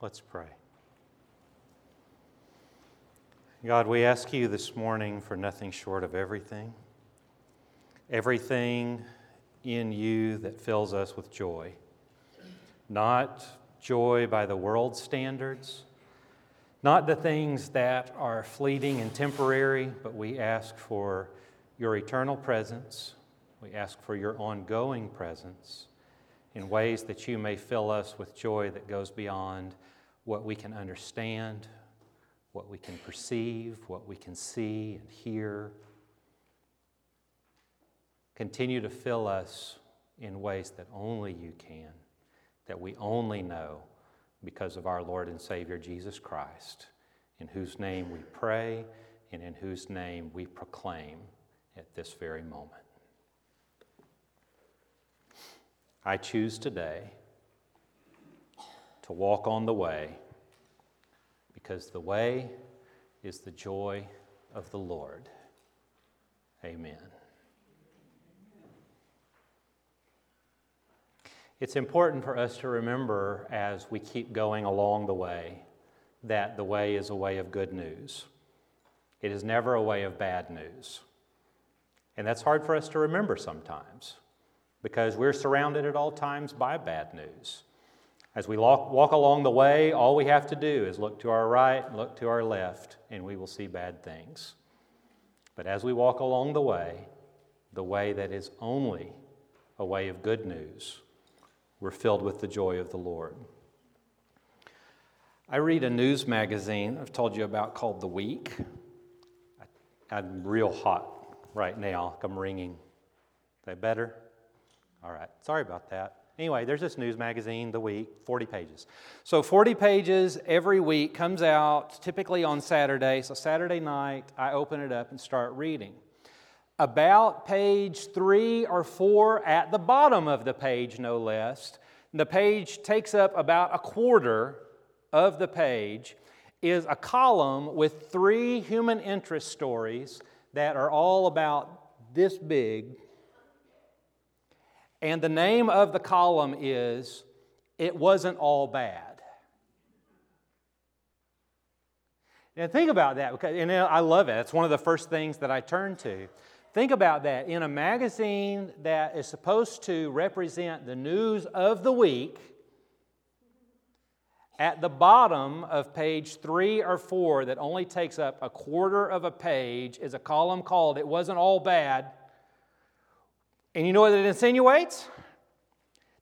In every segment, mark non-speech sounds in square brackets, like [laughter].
Let's pray. God, we ask you this morning for nothing short of everything. Everything in you that fills us with joy. Not joy by the world's standards, not the things that are fleeting and temporary, but we ask for your eternal presence. We ask for your ongoing presence in ways that you may fill us with joy that goes beyond what we can understand, what we can perceive, what we can see and hear. Continue to fill us in ways that only you can, that we only know because of our Lord and Savior Jesus Christ, in whose name we pray and in whose name we proclaim at this very moment. I choose today to walk on the way because the way is the joy of the Lord. Amen. It's important for us to remember as we keep going along the way that the way is a way of good news. It is never a way of bad news. And that's hard for us to remember sometimes because we're surrounded at all times by bad news. As we walk, walk, along the way, all we have to do is look to our right, look to our left, and we will see bad things. But as we walk along the way, the way that is only a way of good news, we're filled with the joy of the Lord. I read a news magazine I've told you about called The Week. I'm real hot right now. I'm ringing. Is that better? All right. Sorry about that. Anyway, there's this news magazine, The Week, 40 pages. So, 40 pages every week comes out typically on Saturday. So, Saturday night, I open it up and start reading. About page three or four, at the bottom of the page, no less, the page takes up about a quarter of the page, is a column with three human interest stories that are all about this big and the name of the column is It Wasn't All Bad. Now, think about that, because, and I love it. It's one of the first things that I turn to. Think about that. In a magazine that is supposed to represent the news of the week, at the bottom of page three or four, that only takes up a quarter of a page, is a column called It Wasn't All Bad. And you know what it insinuates?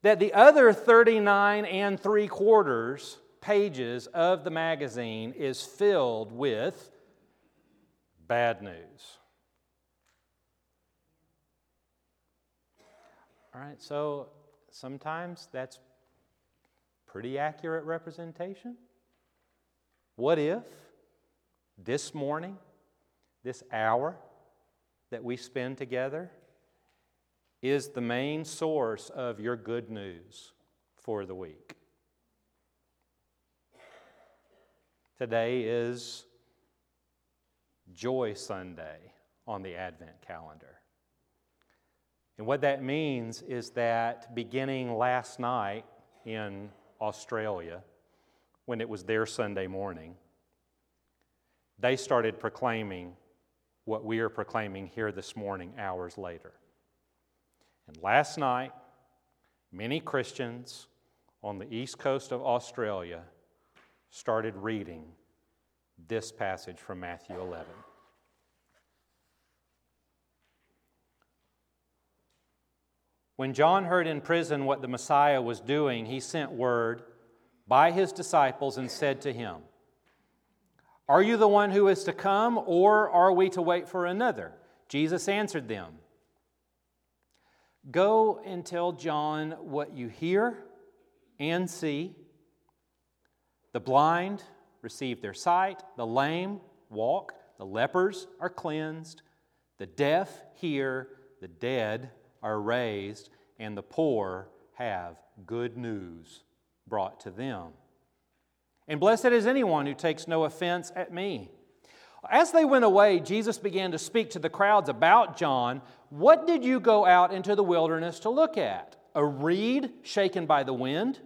That the other 39 and three quarters pages of the magazine is filled with bad news. All right, so sometimes that's pretty accurate representation. What if this morning, this hour that we spend together, is the main source of your good news for the week. Today is Joy Sunday on the Advent calendar. And what that means is that beginning last night in Australia, when it was their Sunday morning, they started proclaiming what we are proclaiming here this morning, hours later. And last night, many Christians on the east coast of Australia started reading this passage from Matthew 11. When John heard in prison what the Messiah was doing, he sent word by his disciples and said to him, Are you the one who is to come, or are we to wait for another? Jesus answered them, Go and tell John what you hear and see. The blind receive their sight, the lame walk, the lepers are cleansed, the deaf hear, the dead are raised, and the poor have good news brought to them. And blessed is anyone who takes no offense at me. As they went away, Jesus began to speak to the crowds about John. What did you go out into the wilderness to look at? A reed shaken by the wind?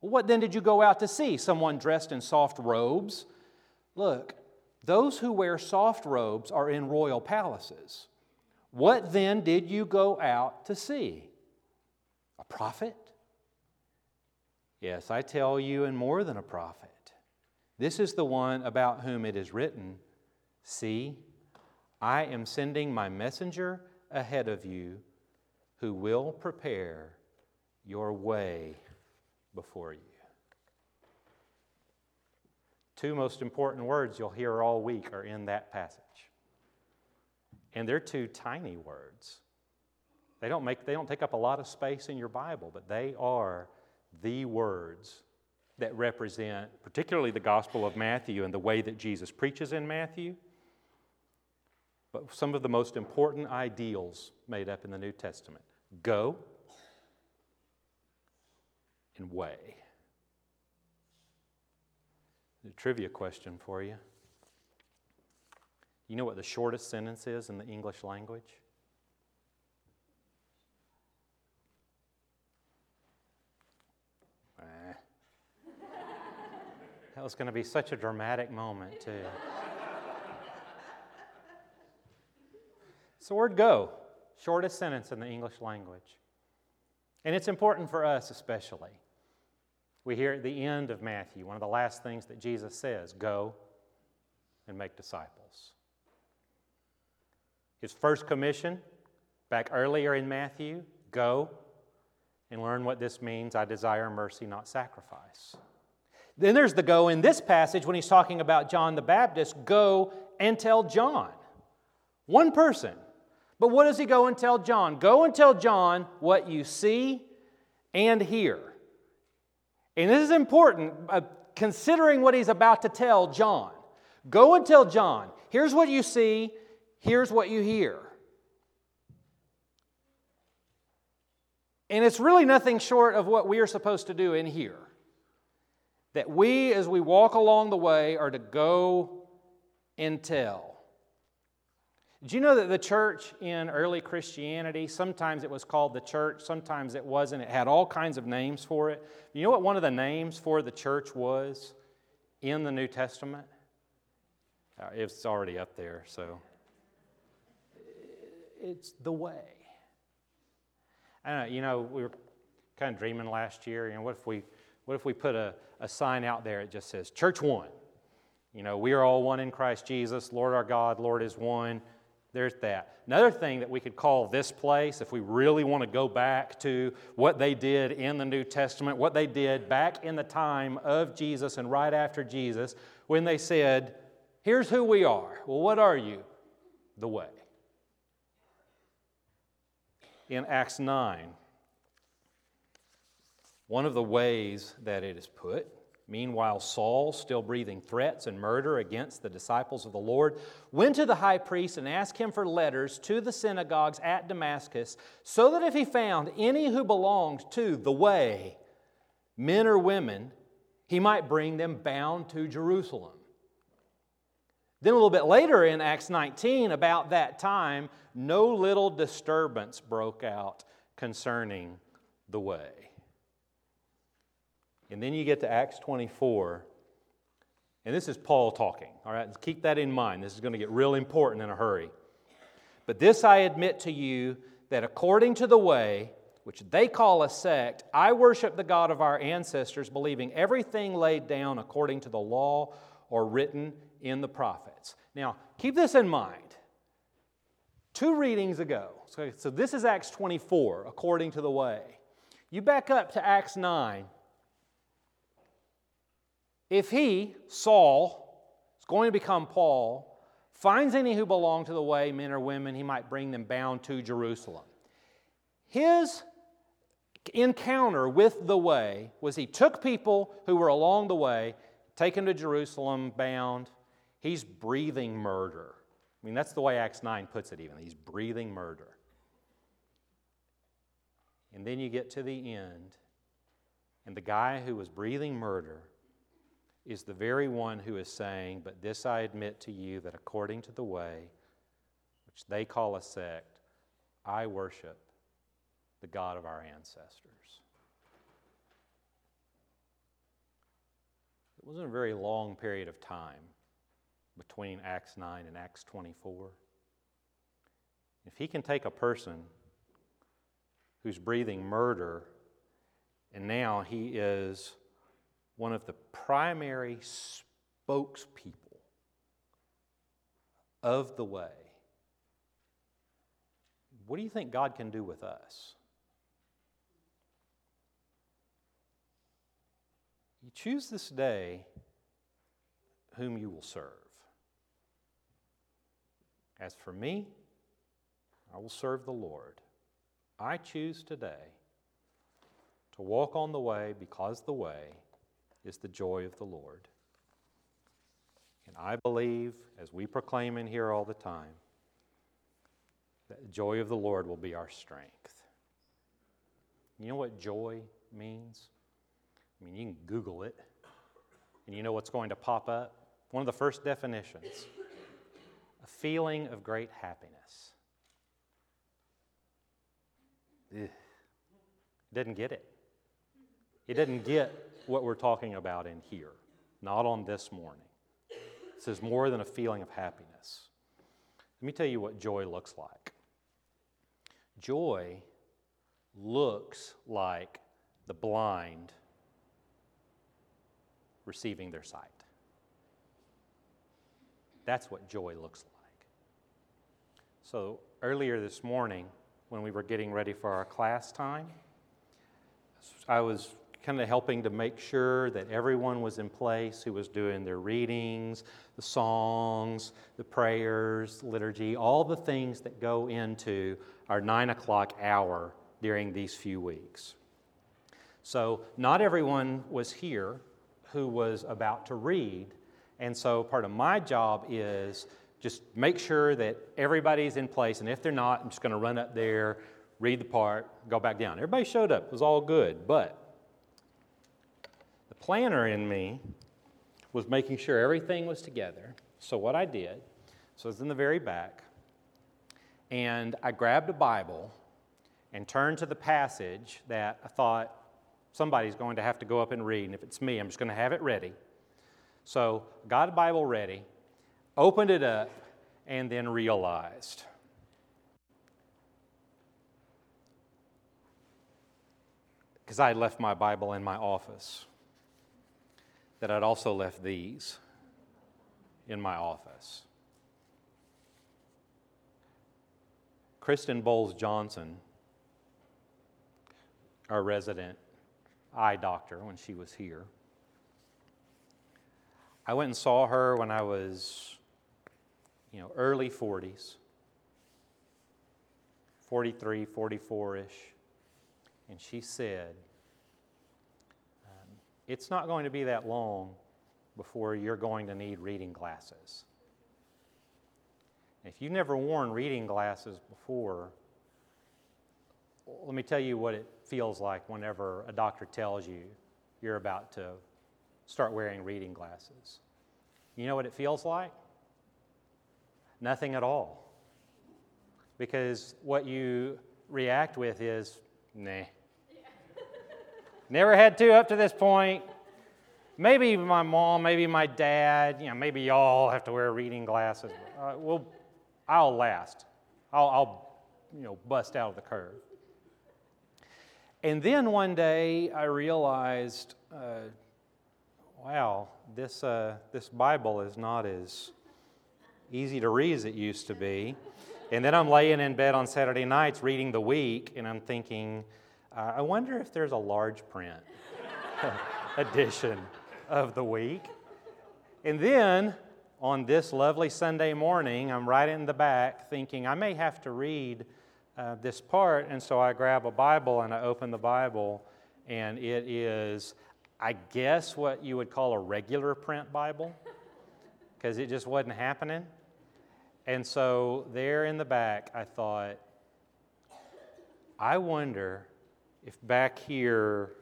What then did you go out to see? Someone dressed in soft robes? Look, those who wear soft robes are in royal palaces. What then did you go out to see? A prophet? Yes, I tell you, and more than a prophet. This is the one about whom it is written See, I am sending my messenger ahead of you who will prepare your way before you. Two most important words you'll hear all week are in that passage. And they're two tiny words. They don't, make, they don't take up a lot of space in your Bible, but they are the words that represent particularly the Gospel of Matthew and the way that Jesus preaches in Matthew, but some of the most important ideals made up in the New Testament go and way. A trivia question for you. You know what the shortest sentence is in the English language? That was going to be such a dramatic moment, too. it's the word go, shortest sentence in the English language. And it's important for us, especially. We hear at the end of Matthew, one of the last things that Jesus says go and make disciples. His first commission, back earlier in Matthew, go and learn what this means. I desire mercy, not sacrifice. Then there's the go in this passage when he's talking about John the Baptist go and tell John. One person. But what does he go and tell John? Go and tell John what you see and hear. And this is important, uh, considering what he's about to tell John. Go and tell John, here's what you see, here's what you hear. And it's really nothing short of what we are supposed to do in here that we, as we walk along the way, are to go and tell. Did you know that the church in early Christianity, sometimes it was called the church, sometimes it wasn't? It had all kinds of names for it. You know what one of the names for the church was in the New Testament? Uh, it's already up there, so. It's the way. I know, you know, we were kind of dreaming last year, you know, what if we what if we put a, a sign out there that just says, Church One? You know, we are all one in Christ Jesus. Lord our God, Lord is one. There's that. Another thing that we could call this place, if we really want to go back to what they did in the New Testament, what they did back in the time of Jesus and right after Jesus, when they said, Here's who we are. Well, what are you? The way. In Acts 9, one of the ways that it is put, meanwhile, Saul, still breathing threats and murder against the disciples of the Lord, went to the high priest and asked him for letters to the synagogues at Damascus, so that if he found any who belonged to the way, men or women, he might bring them bound to Jerusalem. Then, a little bit later in Acts 19, about that time, no little disturbance broke out concerning the way. And then you get to Acts 24, and this is Paul talking. All right, keep that in mind. This is going to get real important in a hurry. But this I admit to you that according to the way, which they call a sect, I worship the God of our ancestors, believing everything laid down according to the law or written in the prophets. Now, keep this in mind. Two readings ago, so, so this is Acts 24, according to the way. You back up to Acts 9, if he, Saul, is going to become Paul, finds any who belong to the way, men or women, he might bring them bound to Jerusalem. His encounter with the way was he took people who were along the way, taken to Jerusalem bound. He's breathing murder. I mean, that's the way Acts 9 puts it, even. He's breathing murder. And then you get to the end, and the guy who was breathing murder is the very one who is saying, But this I admit to you that according to the way, which they call a sect, I worship the God of our ancestors. It wasn't a very long period of time between Acts 9 and Acts 24. If he can take a person who's breathing murder, and now he is one of the primary spokespeople of the way, what do you think God can do with us? You choose this day whom you will serve. As for me, I will serve the Lord. I choose today to walk on the way because the way is the joy of the Lord. And I believe, as we proclaim in here all the time, that the joy of the Lord will be our strength. You know what joy means? I mean, you can Google it, and you know what's going to pop up? One of the first definitions a feeling of great happiness. Ugh. Didn't get it. It didn't get what we're talking about in here, not on this morning. This is more than a feeling of happiness. Let me tell you what joy looks like. Joy looks like the blind receiving their sight. That's what joy looks like. So, earlier this morning, when we were getting ready for our class time, I was kind of helping to make sure that everyone was in place who was doing their readings, the songs, the prayers, liturgy, all the things that go into our nine o'clock hour during these few weeks. So, not everyone was here who was about to read. And so, part of my job is just make sure that everybody's in place. And if they're not, I'm just going to run up there, read the part, go back down. Everybody showed up, it was all good. But planner in me was making sure everything was together. So, what I did, so it's in the very back, and I grabbed a Bible and turned to the passage that I thought somebody's going to have to go up and read. And if it's me, I'm just going to have it ready. So, got a Bible ready, opened it up, and then realized. Because I had left my Bible in my office, that I'd also left these in my office. Kristen Bowles Johnson, our resident eye doctor when she was here. I went and saw her when I was, you know, early 40s, 43, 44 ish. And she said, It's not going to be that long before you're going to need reading glasses. If you've never worn reading glasses before, let me tell you what it feels like whenever a doctor tells you you're about to start wearing reading glasses. You know what it feels like? Nothing at all. Because what you react with is, nah. Never had to up to this point. Maybe my mom, maybe my dad, you know, maybe y'all have to wear reading glasses. Uh, we'll I'll last. I'll, I'll, you know, bust out of the curve. And then one day I realized, uh, wow, this, uh, this Bible is not as easy to read as it used to be. And then I'm laying in bed on Saturday nights reading the week, and I'm thinking, I wonder if there's a large print [laughs] edition of the week. And then on this lovely Sunday morning, I'm right in the back thinking I may have to read uh, this part. And so I grab a Bible and I open the Bible, and it is, I guess, what you would call a regular print Bible, because it just wasn't happening. And so there in the back, I thought, I wonder if back here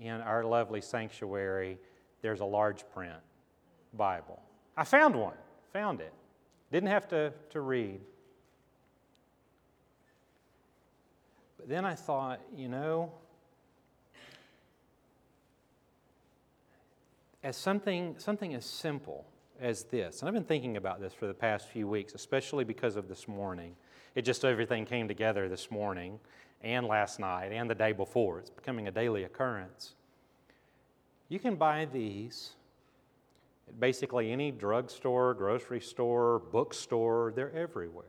in our lovely sanctuary, there's a large print Bible. I found one, found it. Didn't have to, to read. But then I thought, you know, as something, something as simple as this. And I've been thinking about this for the past few weeks, especially because of this morning. It just everything came together this morning and last night and the day before. It's becoming a daily occurrence. You can buy these at basically any drugstore, grocery store, bookstore, they're everywhere.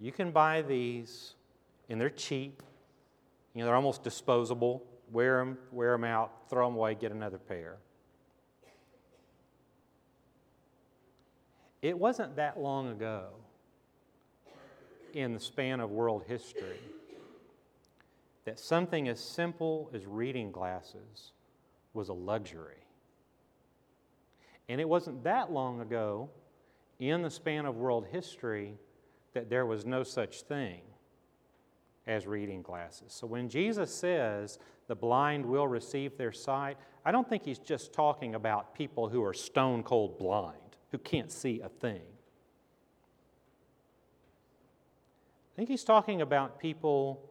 You can buy these and they're cheap. You know, they're almost disposable. Wear them, wear them out, throw them away, get another pair. It wasn't that long ago in the span of world history that something as simple as reading glasses was a luxury. And it wasn't that long ago in the span of world history that there was no such thing as reading glasses. So when Jesus says the blind will receive their sight, I don't think he's just talking about people who are stone cold blind, who can't see a thing. I think he's talking about people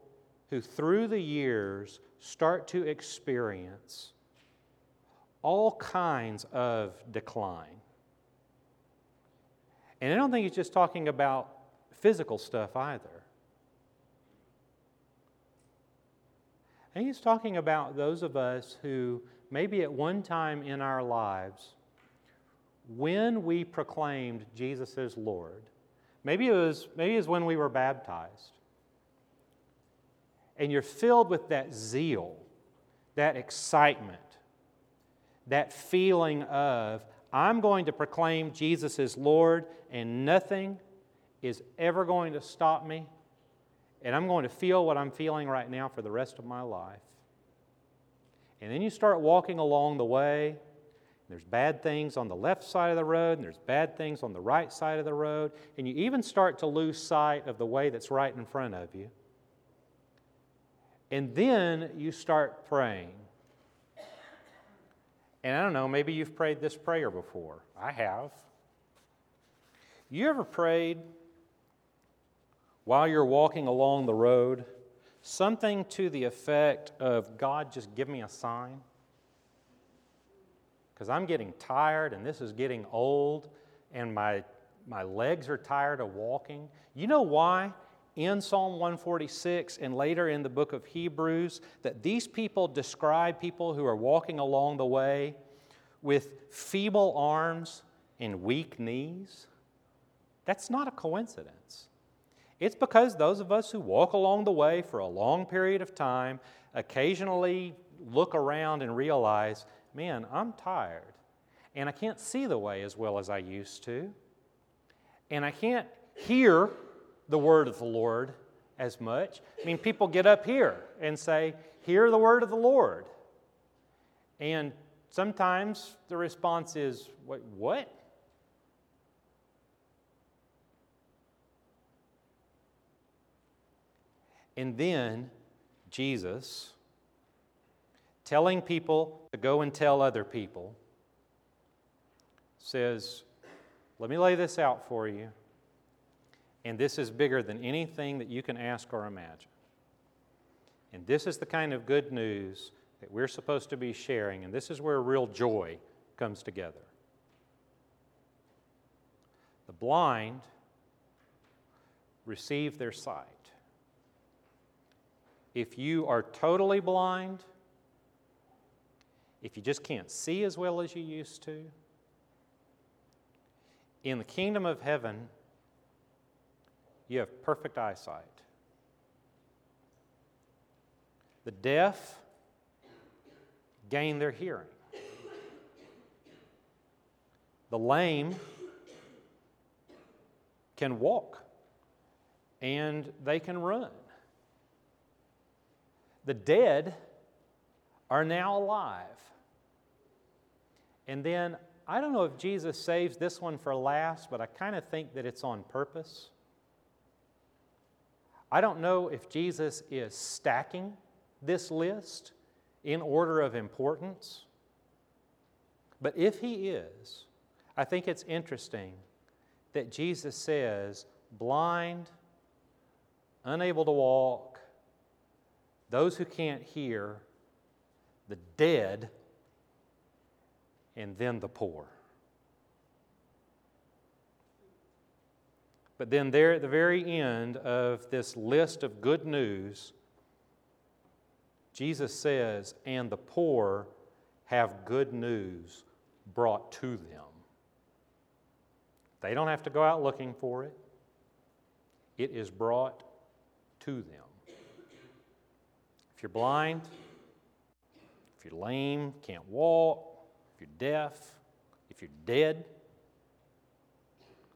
who, through the years, start to experience all kinds of decline. And I don't think he's just talking about physical stuff either. I think he's talking about those of us who, maybe at one time in our lives, when we proclaimed Jesus as Lord, maybe it was, maybe it was when we were baptized, and you're filled with that zeal, that excitement, that feeling of, I'm going to proclaim Jesus is Lord, and nothing is ever going to stop me, and I'm going to feel what I'm feeling right now for the rest of my life. And then you start walking along the way. There's bad things on the left side of the road, and there's bad things on the right side of the road, and you even start to lose sight of the way that's right in front of you. And then you start praying. And I don't know, maybe you've prayed this prayer before. I have. You ever prayed while you're walking along the road something to the effect of, God, just give me a sign? Because I'm getting tired and this is getting old and my, my legs are tired of walking. You know why? in Psalm 146 and later in the book of Hebrews that these people describe people who are walking along the way with feeble arms and weak knees? That's not a coincidence. It's because those of us who walk along the way for a long period of time occasionally look around and realize, man, I'm tired. And I can't see the way as well as I used to. And I can't hear the word of the Lord as much. I mean, people get up here and say, Hear the word of the Lord. And sometimes the response is, Wait, what? And then Jesus, telling people to go and tell other people, says, Let me lay this out for you. And this is bigger than anything that you can ask or imagine. And this is the kind of good news that we're supposed to be sharing, and this is where real joy comes together. The blind receive their sight. If you are totally blind, if you just can't see as well as you used to, in the kingdom of heaven, you have perfect eyesight. The deaf gain their hearing. The lame can walk and they can run. The dead are now alive. And then, I don't know if Jesus saves this one for last, but I kind of think that it's on purpose. I don't know if Jesus is stacking this list in order of importance, but if he is, I think it's interesting that Jesus says, blind, unable to walk, those who can't hear, the dead and then the poor. But then, there at the very end of this list of good news, Jesus says, and the poor have good news brought to them. They don't have to go out looking for it, it is brought to them. If you're blind, if you're lame, can't walk, you're deaf, if you're dead,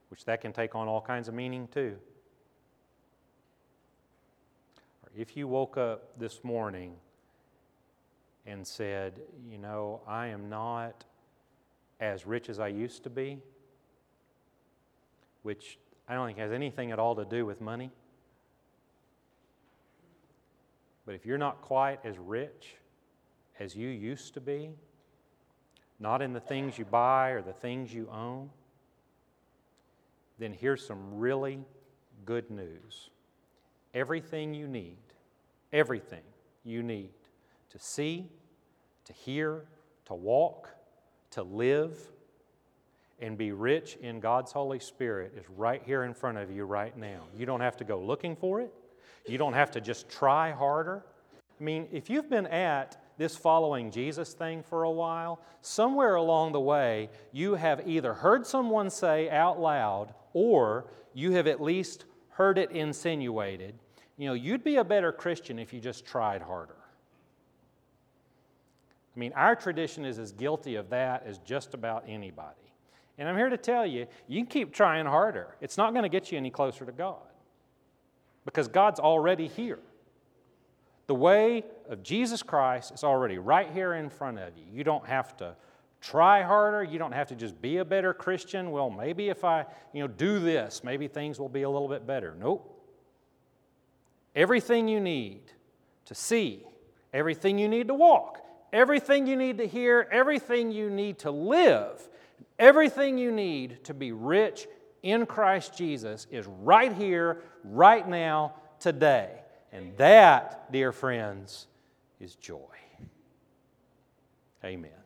which that can take on all kinds of meaning too. Or if you woke up this morning and said, You know, I am not as rich as I used to be, which I don't think has anything at all to do with money. But if you're not quite as rich as you used to be, not in the things you buy or the things you own, then here's some really good news. Everything you need, everything you need to see, to hear, to walk, to live, and be rich in God's Holy Spirit is right here in front of you right now. You don't have to go looking for it. You don't have to just try harder. I mean, if you've been at this following Jesus thing for a while, somewhere along the way, you have either heard someone say out loud or you have at least heard it insinuated, you know, you'd be a better Christian if you just tried harder. I mean, our tradition is as guilty of that as just about anybody. And I'm here to tell you, you can keep trying harder. It's not going to get you any closer to God because God's already here. The way of Jesus Christ is already right here in front of you. You don't have to try harder. You don't have to just be a better Christian. Well, maybe if I, you know, do this, maybe things will be a little bit better. Nope. Everything you need to see, everything you need to walk, everything you need to hear, everything you need to live, everything you need to be rich in Christ Jesus is right here, right now, today. And that, dear friends, is joy. Amen.